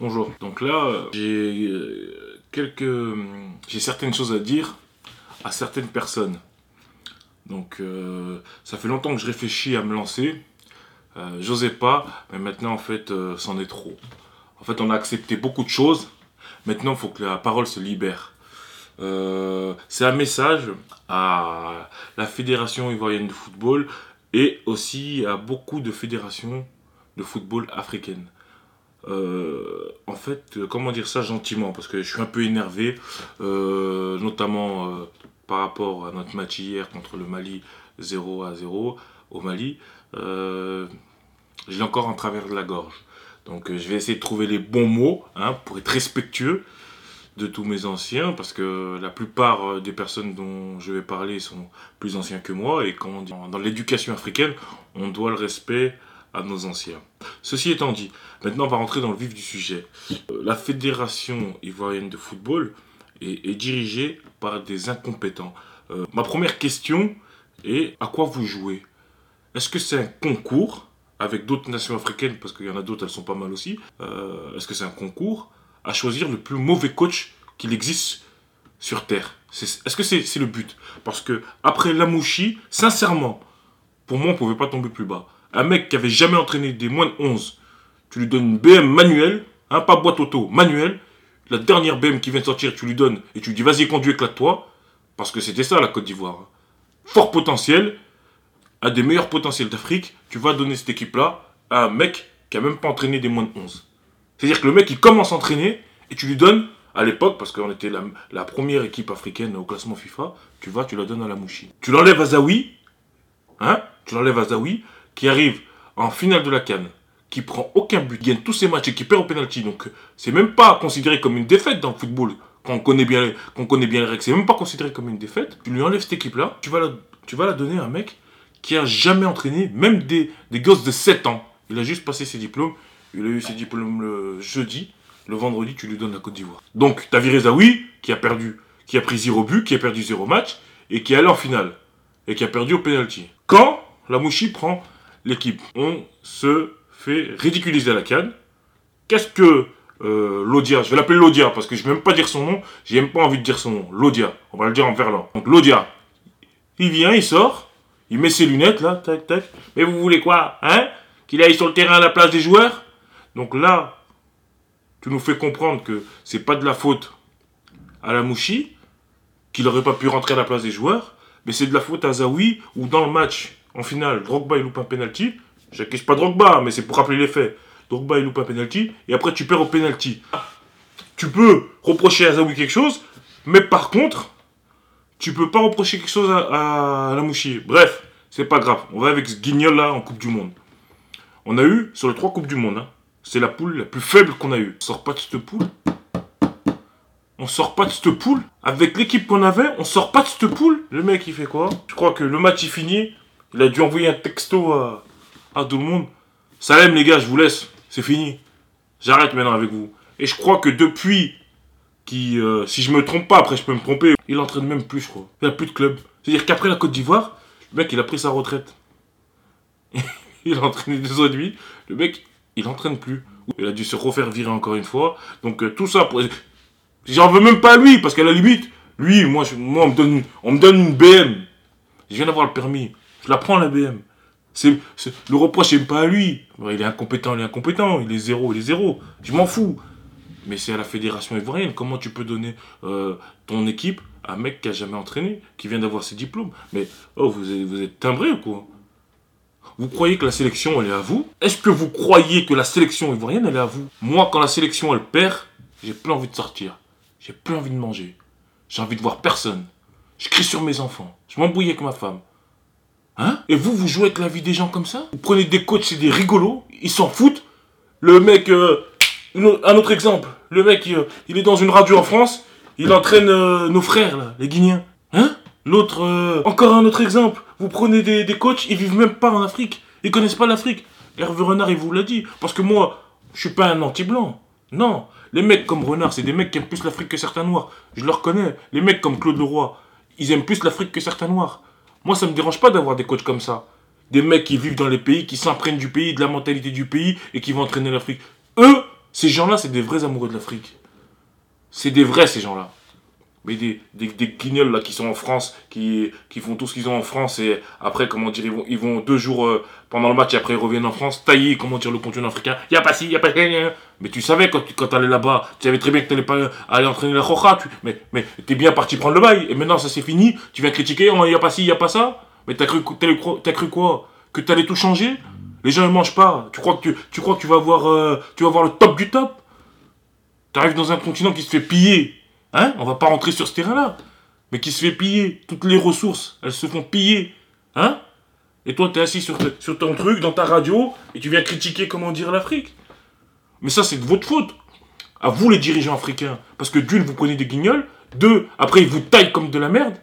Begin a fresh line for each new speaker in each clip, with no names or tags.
Bonjour. Donc là, j'ai euh, quelques, j'ai certaines choses à dire à certaines personnes. Donc euh, ça fait longtemps que je réfléchis à me lancer. Euh, J'osais pas, mais maintenant en fait, euh, c'en est trop. En fait, on a accepté beaucoup de choses. Maintenant, il faut que la parole se libère. Euh, C'est un message à la Fédération ivoirienne de football et aussi à beaucoup de fédérations de football africaines. Euh, en fait, euh, comment dire ça gentiment Parce que je suis un peu énervé, euh, notamment par rapport à notre match hier contre le Mali 0 à 0 au Mali. L'ai encore en travers de la gorge. Donc je vais essayer de trouver les bons mots hein, pour être respectueux de tous mes anciens, parce que la plupart des personnes dont je vais parler sont plus anciens que moi, et comment dire, dans l'éducation africaine, on doit le respect à nos anciens. Ceci étant dit, maintenant on va rentrer dans le vif du sujet. Euh, La Fédération ivoirienne de football est, dirigée par des incompétents. Euh, ma première question est à quoi vous jouez? Est-ce que c'est un concours avec d'autres nations africaines, parce qu'il y en a d'autres, elles sont pas mal aussi. Euh, Est-ce que c'est un concours à choisir le plus mauvais coach qu'il existe sur Terre? Est-ce que c'est c'est le but? Parce que après Lamouchi, sincèrement, pour moi, on pouvait pas tomber plus bas. Un mec qui avait jamais entraîné des moins de 11, tu lui donnes une BM manuelle, hein, pas boîte auto, manuelle. La dernière BM qui vient de sortir, tu lui donnes et tu lui dis vas-y, conduis, éclate-toi. Parce que c'était ça la Côte d'Ivoire. Fort potentiel, un des meilleurs potentiels d'Afrique, tu vas donner cette équipe-là à un mec qui a même pas entraîné des moins de 11. C'est-à-dire que le mec, il commence à entraîner et tu lui donnes, à l'époque, parce qu'on était la, la première équipe africaine au classement FIFA, tu vas, tu la donnes à la Mouchi. Tu l'enlèves à Zawi, hein Tu l'enlèves à Zawi, qui arrive en finale de la Cannes, qui prend aucun but, qui gagne tous ses matchs et qui perd au penalty. Donc, c'est même pas considéré comme une défaite dans le football. Quand on connaît bien, connaît bien les règles, c'est même pas considéré comme une défaite. Tu lui enlèves cette équipe-là, tu vas la, tu vas la donner à un mec qui a jamais entraîné, même des, des gosses de 7 ans. Il a juste passé ses diplômes. Il a eu ses diplômes le jeudi. Le vendredi, tu lui donnes la Côte d'Ivoire. Donc, t'as viré Zawi, qui a perdu, qui a pris 0 but, qui a perdu 0 match, et qui est allé en finale. Et qui a perdu au penalty. Quand la Mouchi prend l'équipe, on se fait ridiculiser à la canne. Qu'est-ce que euh, Lodia, je vais l'appeler Lodia parce que je ne vais même pas dire son nom, j'ai même pas envie de dire son nom. Lodia, on va le dire en verlan. Donc Lodia, il vient, il sort, il met ses lunettes là, tac tac. Mais vous voulez quoi, hein? Qu'il aille sur le terrain à la place des joueurs? Donc là, tu nous fais comprendre que c'est pas de la faute à la Mouchi, qu'il aurait pas pu rentrer à la place des joueurs, mais c'est de la faute à Zawi, ou dans le match, en finale, Drogba il loupe un penalty. J'accuse pas Drogba, mais c'est pour rappeler les faits. Drogba il loupe un penalty, et après tu perds au penalty. Tu peux reprocher à Zawi quelque chose, mais par contre, tu peux pas reprocher quelque chose à, à la Mouchi. Bref, c'est pas grave. On va avec ce guignol là en Coupe du Monde. On a eu, sur les trois Coupes du Monde, hein, c'est la poule la plus faible qu'on a eue. On sort pas de cette poule. On sort pas de cette poule. Avec l'équipe qu'on avait, on sort pas de cette poule. Le mec, il fait quoi? Je crois que le match est fini. Il a dû envoyer un texto à, tout le monde. Salem, les gars, je vous laisse. C'est fini. J'arrête maintenant avec vous. Et je crois que depuis euh, si je me trompe pas, après je peux me tromper, il entraîne même plus, je crois. Il a plus de club. C'est-à-dire qu'après la Côte d'Ivoire, le mec, il a pris sa retraite. il a entraîné deux et demi. Le mec, il entraîne plus. Il a dû se refaire virer encore une fois. Donc euh, tout ça, pour... j'en veux même pas à lui, parce qu'à la limite, lui, moi, on, me donne, on me donne une BM. Je viens d'avoir le permis. Je la prends la BM. C'est, le reproche, c'est pas à lui. Il est incompétent, il est incompétent. Il est zéro, il est zéro. Je m'en fous. Mais c'est à la fédération ivoirienne. Comment tu peux donner euh, ton équipe à un mec qui a jamais entraîné, qui vient d'avoir ses diplômes? Mais oh, vous êtes, vous êtes timbré ou quoi? Vous croyez que la sélection, elle est à vous? Est-ce que vous croyez que la sélection ivoirienne, elle est à vous? Moi, quand la sélection, elle perd, j'ai plus envie de sortir. J'ai plus envie de manger. J'ai envie de voir personne. Je crie sur mes enfants. Je m'embrouille avec ma femme. Hein? Et vous, vous jouez avec la vie des gens comme ça? Vous prenez des coachs, c'est des rigolos, ils s'en foutent. Le mec, euh, un autre exemple. Le mec, il, euh, il est dans une radio en France, il entraîne euh, nos frères, les Guinéens. Hein? L'autre, encore un autre exemple. Vous prenez des, des coachs, ils vivent même pas en Afrique. Ils connaissent pas l'Afrique. Hervé Renard, il vous l'a dit. Parce que moi, je suis pas un anti-blanc. Non. Les mecs comme Renard, c'est des mecs qui aiment plus l'Afrique que certains noirs. Je le reconnais. Les mecs comme Claude Leroy, ils aiment plus l'Afrique que certains noirs. Moi, ça me dérange pas d'avoir des coachs comme ça. Des mecs qui vivent dans les pays, qui s'imprègnent du pays, de la mentalité du pays et qui vont entraîner l'Afrique. Eux, Ces gens-là, c'est des vrais amoureux de l'Afrique. C'est des vrais, ces gens-là. Mais des, des, guignols là qui sont en France, qui, qui font tout ce qu'ils ont en France et après, comment dire, ils vont, ils vont deux jours euh, pendant le match et après ils reviennent en France, tailler, comment dire, le continent africain. Y a pas si, y a pas Mais tu savais quand tu quand allais là-bas, tu savais très bien que tu n'allais pas aller entraîner la Roja, mais, mais t'es bien parti prendre le bail et maintenant ça c'est fini, tu viens critiquer, il y a pas ci, y a pas ça. Mais t'as cru, t'as cru quoi? Que t'allais tout changer? Les gens ne mangent pas. Tu crois que tu, tu crois que tu vas voir, euh, tu vas le top du top? T'arrives dans un continent qui se fait piller Hein? On va pas rentrer sur ce terrain-là. Mais qui se fait piller. Toutes les ressources, elles se font piller. Hein? Et toi, tu es assis sur, ton truc, dans ta radio, et tu viens critiquer comment dire l'Afrique. Mais ça, c'est de votre faute. À vous, les dirigeants africains. Parce que d'une, vous prenez des guignols. Deux, après, ils vous taillent comme de la merde.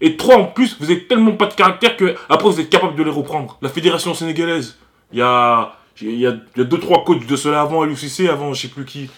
Et trois, en plus, vous n'avez tellement pas de caractère que après, vous êtes capable de les reprendre. La fédération sénégalaise, il y a, y, a, deux, trois coachs de cela avant l'UCC, avant je sais plus qui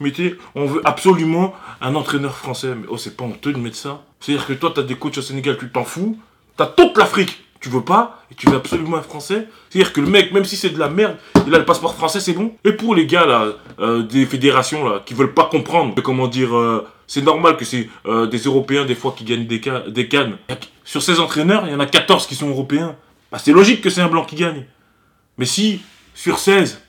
mettez, on veut absolument un entraîneur français. Mais oh, c'est pas honteux de mettre ça. C'est-à-dire que toi, tu as des coachs au Sénégal, tu t'en fous. Tu as toute l'Afrique, tu veux pas, et tu veux absolument un français. C'est-à-dire que le mec, même si c'est de la merde, il a le passeport français, c'est bon. Et pour les gars, là, euh, des fédérations, là, qui veulent pas comprendre, comment dire, euh, c'est normal que c'est euh, des Européens, des fois, qui gagnent des, des cannes. Sur ces entraîneurs, il y en a 14 qui sont européens. Bah, c'est logique que c'est un blanc qui gagne. Mais si, sur 16,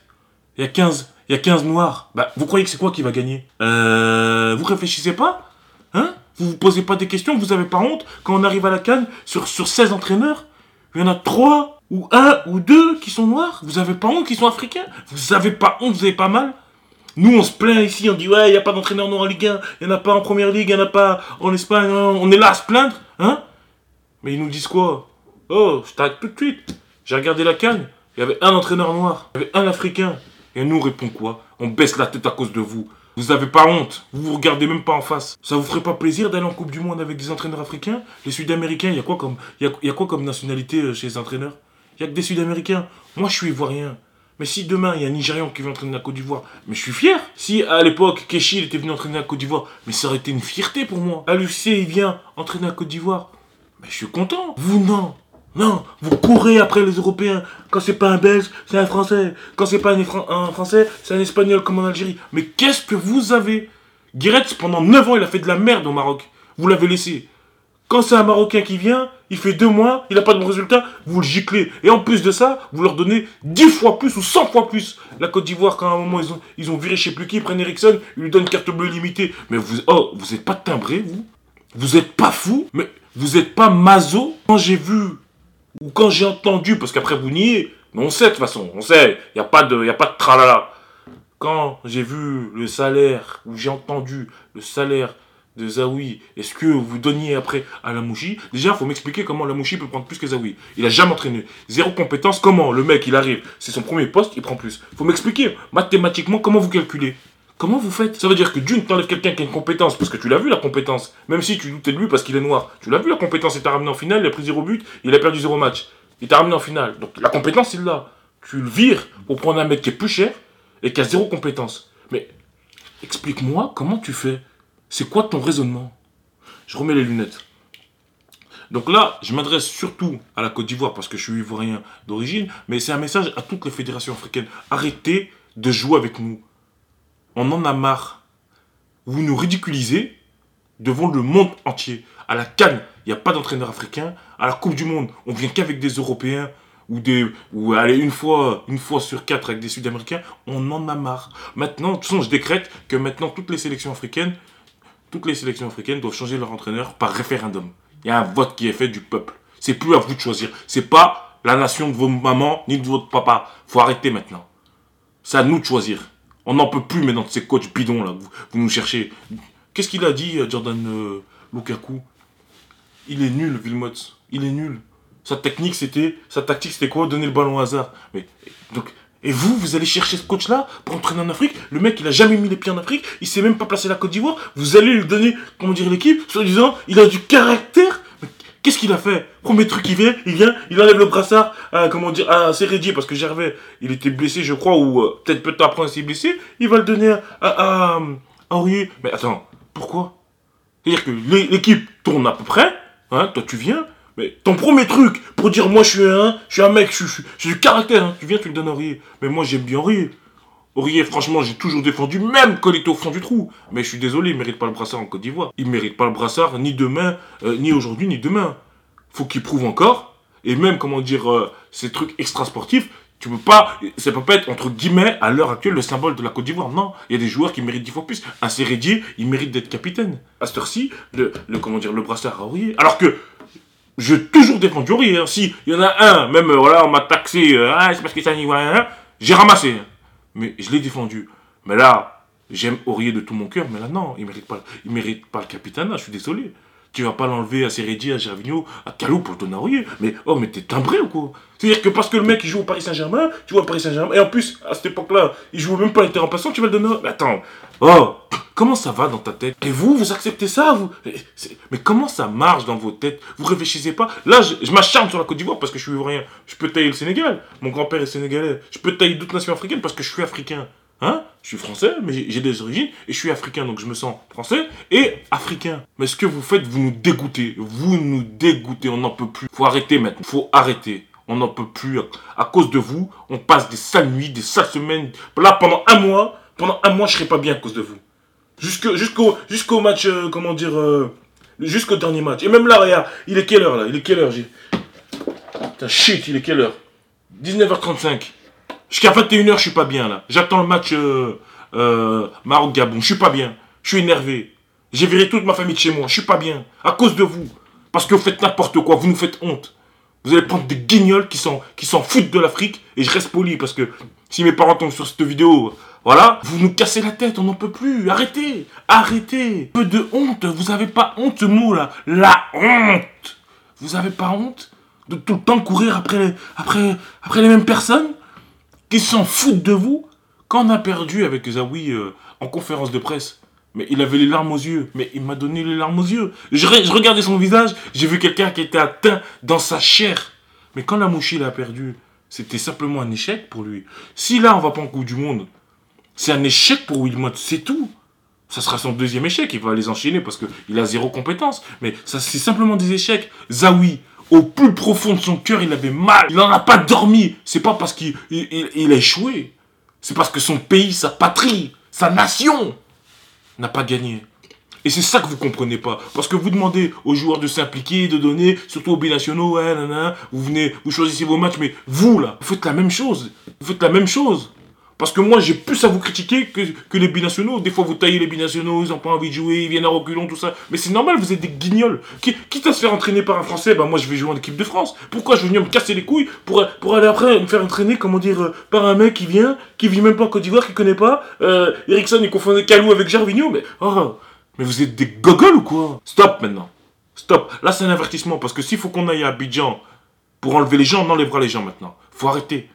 il y a 15 il y a 15 noirs. Bah, vous croyez que c'est quoi qui va gagner? Euh. Vous réfléchissez pas? Hein? Vous vous posez pas des questions Vous avez pas honte Quand on arrive à la canne, sur, sur 16 entraîneurs, il y en a 3 ou 1 ou 2 qui sont noirs? Vous avez pas honte qu'ils sont africains? Vous avez pas honte Vous avez pas mal? Nous, on se plaint ici, on dit ouais, il n'y a pas d'entraîneur noir en Ligue 1, il n'y en a pas en Première Ligue, il n'y en a pas en Espagne, on est là à se plaindre, hein? Mais ils nous disent quoi? Oh, je t'arrête tout de suite. J'ai regardé la canne, il y avait un entraîneur noir, il y avait un africain, et nous, on répond quoi? On baisse la tête à cause de vous. Vous avez pas honte, vous vous regardez même pas en face. Ça vous ferait pas plaisir d'aller en Coupe du Monde avec des entraîneurs africains? Les Sud-Américains, il y, a quoi comme, nationalité euh, chez les entraîneurs? Il y a que des Sud-Américains. Moi, je suis ivoirien. Mais si demain, il y a un Nigérian qui vient entraîner la Côte d'Ivoire, mais je suis fier. Si à l'époque, Keshi était venu entraîner la Côte d'Ivoire, mais ça aurait été une fierté pour moi. À il vient entraîner la Côte d'Ivoire. Mais je suis content. Vous, non. Non, vous courez après les Européens. Quand c'est pas un Belge, c'est un Français. Quand c'est pas un, Français, c'est un Espagnol comme en Algérie. Mais qu'est-ce que vous avez? Guéret, pendant 9 ans, il a fait de la merde au Maroc. Vous l'avez laissé. Quand c'est un Marocain qui vient, il fait deux mois, il n'a pas de bon résultat, vous le giclez. Et en plus de ça, vous leur donnez 10 fois plus ou 100 fois plus. La Côte d'Ivoire, quand à un moment ils ont, viré je sais plus qui, ils prennent Ericsson, ils lui donnent une carte bleue limitée. Mais vous, oh, vous êtes pas timbré, vous? Vous êtes pas fou Mais vous êtes pas mazo Quand j'ai vu ou quand j'ai entendu, parce qu'après vous niez, mais on sait de toute façon, on sait, il n'y a pas de, de tralala. Quand j'ai vu le salaire, ou j'ai entendu le salaire de Zawi, est-ce que vous donniez après à la Mouchi? Déjà, il faut m'expliquer comment la Mouchi peut prendre plus que Zawi. Il a jamais entraîné. Zéro compétence. Comment? Le mec, il arrive, c'est son premier poste, il prend plus. faut m'expliquer mathématiquement comment vous calculez. Comment vous faites? Ça veut dire que d'une, t'enlèves quelqu'un qui a une compétence, parce que tu l'as vu la compétence, même si tu doutais de lui parce qu'il est noir. Tu l'as vu la compétence, il t'a ramené en finale, il a pris zéro but, il a perdu zéro match. Il t'a ramené en finale. Donc la compétence, il l'a. Tu le vires pour prendre un mec qui est plus cher et qui a zéro compétence. Mais explique-moi comment tu fais. C'est quoi ton raisonnement? Je remets les lunettes. Donc là, je m'adresse surtout à la Côte d'Ivoire parce que je suis ivoirien d'origine, mais c'est un message à toutes les fédérations africaines. Arrêtez de jouer avec nous on en a marre. Vous nous ridiculisez devant le monde entier. À la Cannes, il n'y a pas d'entraîneur africain. À la Coupe du Monde, on vient qu'avec des Européens ou des ou aller une fois une fois sur quatre avec des Sud-Américains. On en a marre. Maintenant, de toute façon, je décrète que maintenant toutes les sélections africaines, toutes les sélections africaines doivent changer leur entraîneur par référendum. Il y a un vote qui est fait du peuple. C'est plus à vous de choisir. C'est pas la nation de vos mamans ni de votre papa. Faut arrêter maintenant. C'est à nous de choisir. On n'en peut plus maintenant de ces coachs bidons là. Vous, nous cherchez. Qu'est-ce qu'il a dit euh, Jordan euh, Lukaku? Il est nul, Vilmot. Il est nul. Sa technique c'était, sa tactique c'était quoi? Donner le ballon au hasard. Mais et vous, vous allez chercher ce coach-là pour entraîner en Afrique? Le mec, il a jamais mis les pieds en Afrique, il sait même pas placer la Côte d'Ivoire. Vous allez lui donner, comment dire, l'équipe, soi disant, il a du caractère Qu'est-ce qu'il a fait Premier truc, il vient, il vient, il enlève le brassard, à, comment dire, à Sérédier, parce que Gervais, il était blessé, je crois, ou euh, peut-être peu de temps après, il s'est blessé. Il va le donner à, à, Henri. Mais attends, pourquoi? C'est-à-dire que l'équipe tourne à peu près, hein, toi tu viens, mais ton premier truc pour dire moi je suis un, je suis un mec, je, suis du caractère, hein, tu viens, tu le donnes à Henri. Mais moi j'aime bien Henri. Aurier, franchement, j'ai toujours défendu, même quand il était au fond du trou. Mais je suis désolé, il mérite pas le brassard en Côte d'Ivoire. Il mérite pas le brassard ni demain, euh, ni aujourd'hui, ni demain. Faut qu'il prouve encore. Et même, comment dire, euh, ces trucs extra-sportifs, tu peux pas, ça peut pas être entre guillemets à l'heure actuelle le symbole de la Côte d'Ivoire. Non, il y a des joueurs qui méritent dix fois plus. Un Sérédier, il mérite d'être capitaine. À cette heure-ci, le, le, brassard à Aurier. Alors que j'ai toujours défendu Aurier. Hein. Si il y en a un, même euh, voilà, on m'a taxé, ah, c'est parce que c'est un Ivoirien, j'ai ramassé. Mais je l'ai défendu. Mais là, j'aime Aurier de tout mon cœur, mais là, non, il ne mérite, pas, il mérite pas le capitana, je suis désolé. Tu vas pas l'enlever à Seredi, à Gervinho, à Calou pour Aurier. Mais, oh, mais t'es timbré ou quoi? C'est-à-dire que parce que le mec, il joue au Paris Saint-Germain, tu vois au Paris Saint-Germain, et en plus, à cette époque-là, il joue même pas les terrains tu vas le donner Mais attends, oh, comment ça va dans ta tête? Et vous, vous acceptez ça vous? Mais comment ça marche dans vos têtes? Vous réfléchissez pas? Là, je, m'acharne sur la Côte d'Ivoire parce que je suis ivoirien. Je peux tailler le Sénégal. Mon grand-père est sénégalais. Je peux tailler d'autres nations africaines parce que je suis africain. Hein? Je suis français, mais j'ai des origines et je suis africain, donc je me sens français et africain. Mais ce que vous faites, vous nous dégoûtez. Vous nous dégoûtez, on n'en peut plus. Faut arrêter maintenant. Faut arrêter. On n'en peut plus. À cause de vous, on passe des sales nuits, des sales semaines. Là, pendant un mois, pendant un mois, je serai pas bien à cause de vous. Jusqu'au match, euh, comment dire, euh, jusqu'au dernier match. Et même là, regarde, il est quelle heure là? Il est quelle heure? Putain, shit, il est quelle heure? 19h35. Jusqu'à 21h, je suis pas bien là. J'attends le match euh, Maroc-Gabon. Je suis pas bien. Je suis énervé. J'ai viré toute ma famille de chez moi. Je suis pas bien. À cause de vous. Parce que vous faites n'importe quoi. Vous nous faites honte. Vous allez prendre des guignols qui s'en foutent de l'Afrique. Et je reste poli parce que si mes parents tombent sur cette vidéo, voilà, vous nous cassez la tête, on n'en peut plus. Arrêtez, arrêtez. Peu de honte, vous avez pas honte ce mot là. La honte. Vous avez pas honte de tout le temps courir après les mêmes personnes? Qui s'en foutent de vous Quand on a perdu avec Zawi euh, en conférence de presse, mais il avait les larmes aux yeux. Mais il m'a donné les larmes aux yeux. Je, regardais son visage, j'ai vu quelqu'un qui était atteint dans sa chair. Mais quand la mouchille a perdu, c'était simplement un échec pour lui. Si là, on va pas en Coupe du Monde, c'est un échec pour Wilmot, c'est tout. Ça sera son deuxième échec, il va les enchaîner parce qu'il a zéro compétence. Mais ça, c'est simplement des échecs. Zawi, au plus profond de son cœur, il avait mal. Il n'en a pas dormi. C'est pas parce qu'il il, a échoué. C'est parce que son pays, sa patrie, sa nation n'a pas gagné. Et c'est ça que vous comprenez pas. Parce que vous demandez aux joueurs de s'impliquer, de donner, surtout aux binationaux, ouais, vous venez, vous choisissez vos matchs, mais vous là, vous faites la même chose. Vous faites la même chose. Parce que moi, j'ai plus à vous critiquer que, que, les binationaux. Des fois, vous taillez les binationaux, ils n'ont pas envie de jouer, ils viennent à reculons, tout ça. Mais c'est normal, vous êtes des guignols. Quitte à se faire entraîner par un Français, bah moi, je vais jouer en équipe de France. Pourquoi je vais venir me casser les couilles pour, pour aller après me faire entraîner, comment dire, euh, par un mec qui vient, qui vit même pas en Côte d'Ivoire, qui connaît pas. Euh, Ericsson, il confondait Calou avec Gervinho, mais... Oh, mais vous êtes des gogoles ou quoi? Stop maintenant. Stop. Là, c'est un avertissement, parce que s'il faut qu'on aille à Abidjan pour enlever les gens, on enlèvera les gens maintenant. Faut arrêter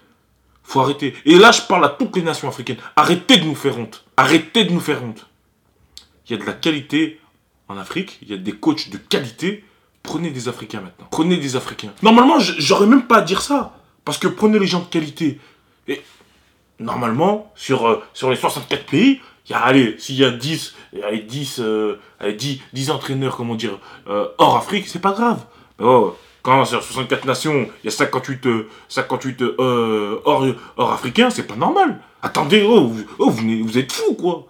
faut arrêter. Et là, je parle à toutes les nations africaines. Arrêtez de nous faire honte. Arrêtez de nous faire honte. Il y a de la qualité en Afrique. Il y a des coachs de qualité. Prenez des Africains maintenant. Prenez des Africains. Normalement, j'aurais même pas à dire ça. Parce que prenez les gens de qualité. Et normalement, sur, euh, sur les 64 pays, il y a, allez, s'il y a 10, allez, 10, 10, 10, entraîneurs, comment dire, euh, hors Afrique, c'est pas grave. Oh, quand sur 64 nations, il y a 58, 58 euh, euh, hors, hors africains, c'est pas normal. Attendez, oh, vous, oh, vous, êtes fous, quoi.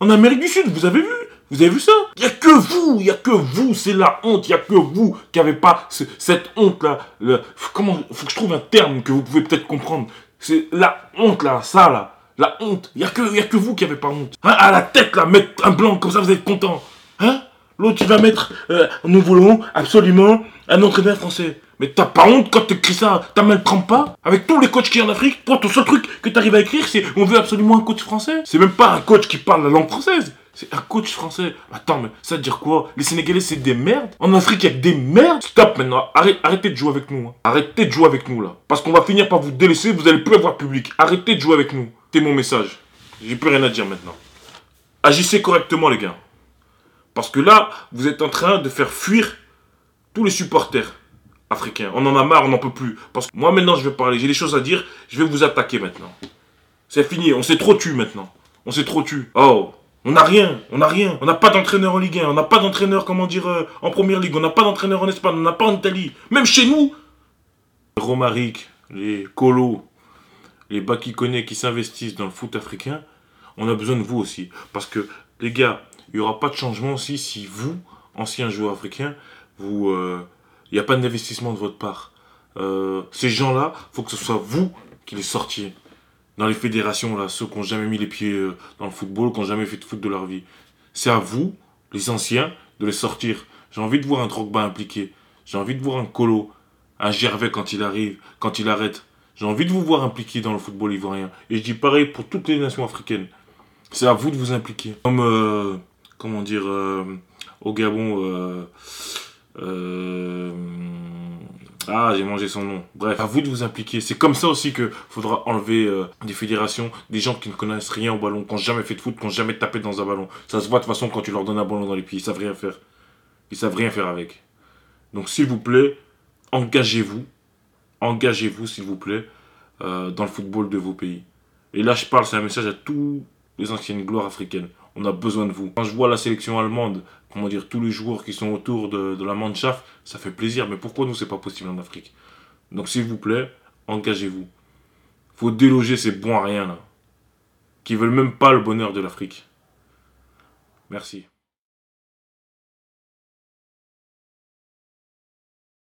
En Amérique du Sud, vous avez vu Vous avez vu ça? Il y a que vous, il y a que vous, c'est la honte, il y a que vous qui n'avez pas cette honte-là. Comment Faut que je trouve un terme que vous pouvez peut-être comprendre. C'est la honte, là, ça, là. La honte. Il n'y a, que, a que vous qui n'avez pas honte. Hein, à la tête, là, mettre un blanc, comme ça, vous êtes content. Hein? L'autre, tu vas mettre, euh, nous voulons absolument un entraîneur français. Mais t'as pas honte quand t'écris ça T'as mal prends pas Avec tous les coachs qui y en Afrique, toi, ton seul truc que t'arrives à écrire, c'est on veut absolument un coach français. C'est même pas un coach qui parle la langue française. C'est un coach français. Attends, mais ça veut dire quoi? Les Sénégalais, c'est des merdes? En Afrique, il y a des merdes? Stop maintenant. arrêtez de jouer avec nous. Hein. Arrêtez de jouer avec nous, là. Parce qu'on va finir par vous délaisser, vous allez plus avoir public. Arrêtez de jouer avec nous. C'est mon message. J'ai plus rien à dire maintenant. Agissez correctement, les gars. Parce que là, vous êtes en train de faire fuir tous les supporters africains. On en a marre, on n'en peut plus. Parce que moi maintenant je vais parler, j'ai des choses à dire, je vais vous attaquer maintenant. C'est fini, on s'est trop tu maintenant. On s'est trop tu. Oh, on n'a rien, on n'a rien. On n'a pas d'entraîneur en Ligue 1, on n'a pas d'entraîneur, comment dire, euh, en Première Ligue, on n'a pas d'entraîneur en Espagne, on n'a pas en Italie. Même chez nous. Romaric, les Colos, les Baki connaissent qui s'investissent dans le foot africain, on a besoin de vous aussi. Parce que, les gars, il n'y aura pas de changement aussi si vous, anciens joueurs africains, vous, euh, il n'y a pas d'investissement de votre part. Euh, ces gens-là, faut que ce soit vous qui les sortiez dans les fédérations, là, ceux qui n'ont jamais mis les pieds euh, dans le football, qui n'ont jamais fait de foot de leur vie. C'est à vous, les anciens, de les sortir. J'ai envie de voir un Drogba impliqué. J'ai envie de voir un Colo, un Gervais quand il arrive, quand il arrête. J'ai envie de vous voir impliqué dans le football ivoirien. Et je dis pareil pour toutes les nations africaines. C'est à vous de vous impliquer. Comme, comment dire, euh, au Gabon, euh, euh, ah, j'ai mangé son nom. Bref, à vous de vous impliquer. C'est comme ça aussi que faudra enlever des fédérations, des gens qui ne connaissent rien au ballon, qui n'ont jamais fait de foot, qui n'ont jamais tapé dans un ballon. Ça se voit de toute façon quand tu leur donnes un ballon dans les pieds. Ils savent rien faire. Ils savent rien faire avec. Donc s'il vous plaît, engagez-vous. Engagez-vous, s'il vous plaît, dans le football de vos pays. Et là, je parle, c'est un message à tous les anciennes gloires africaines. On a besoin de vous. Quand je vois la sélection allemande, comment dire, tous les joueurs qui sont autour de, la Mannschaft, ça fait plaisir. Mais pourquoi nous, c'est pas possible en Afrique? Donc, s'il vous plaît, engagez-vous. Faut déloger ces bons à rien là, qui veulent même pas le bonheur de l'Afrique. Merci.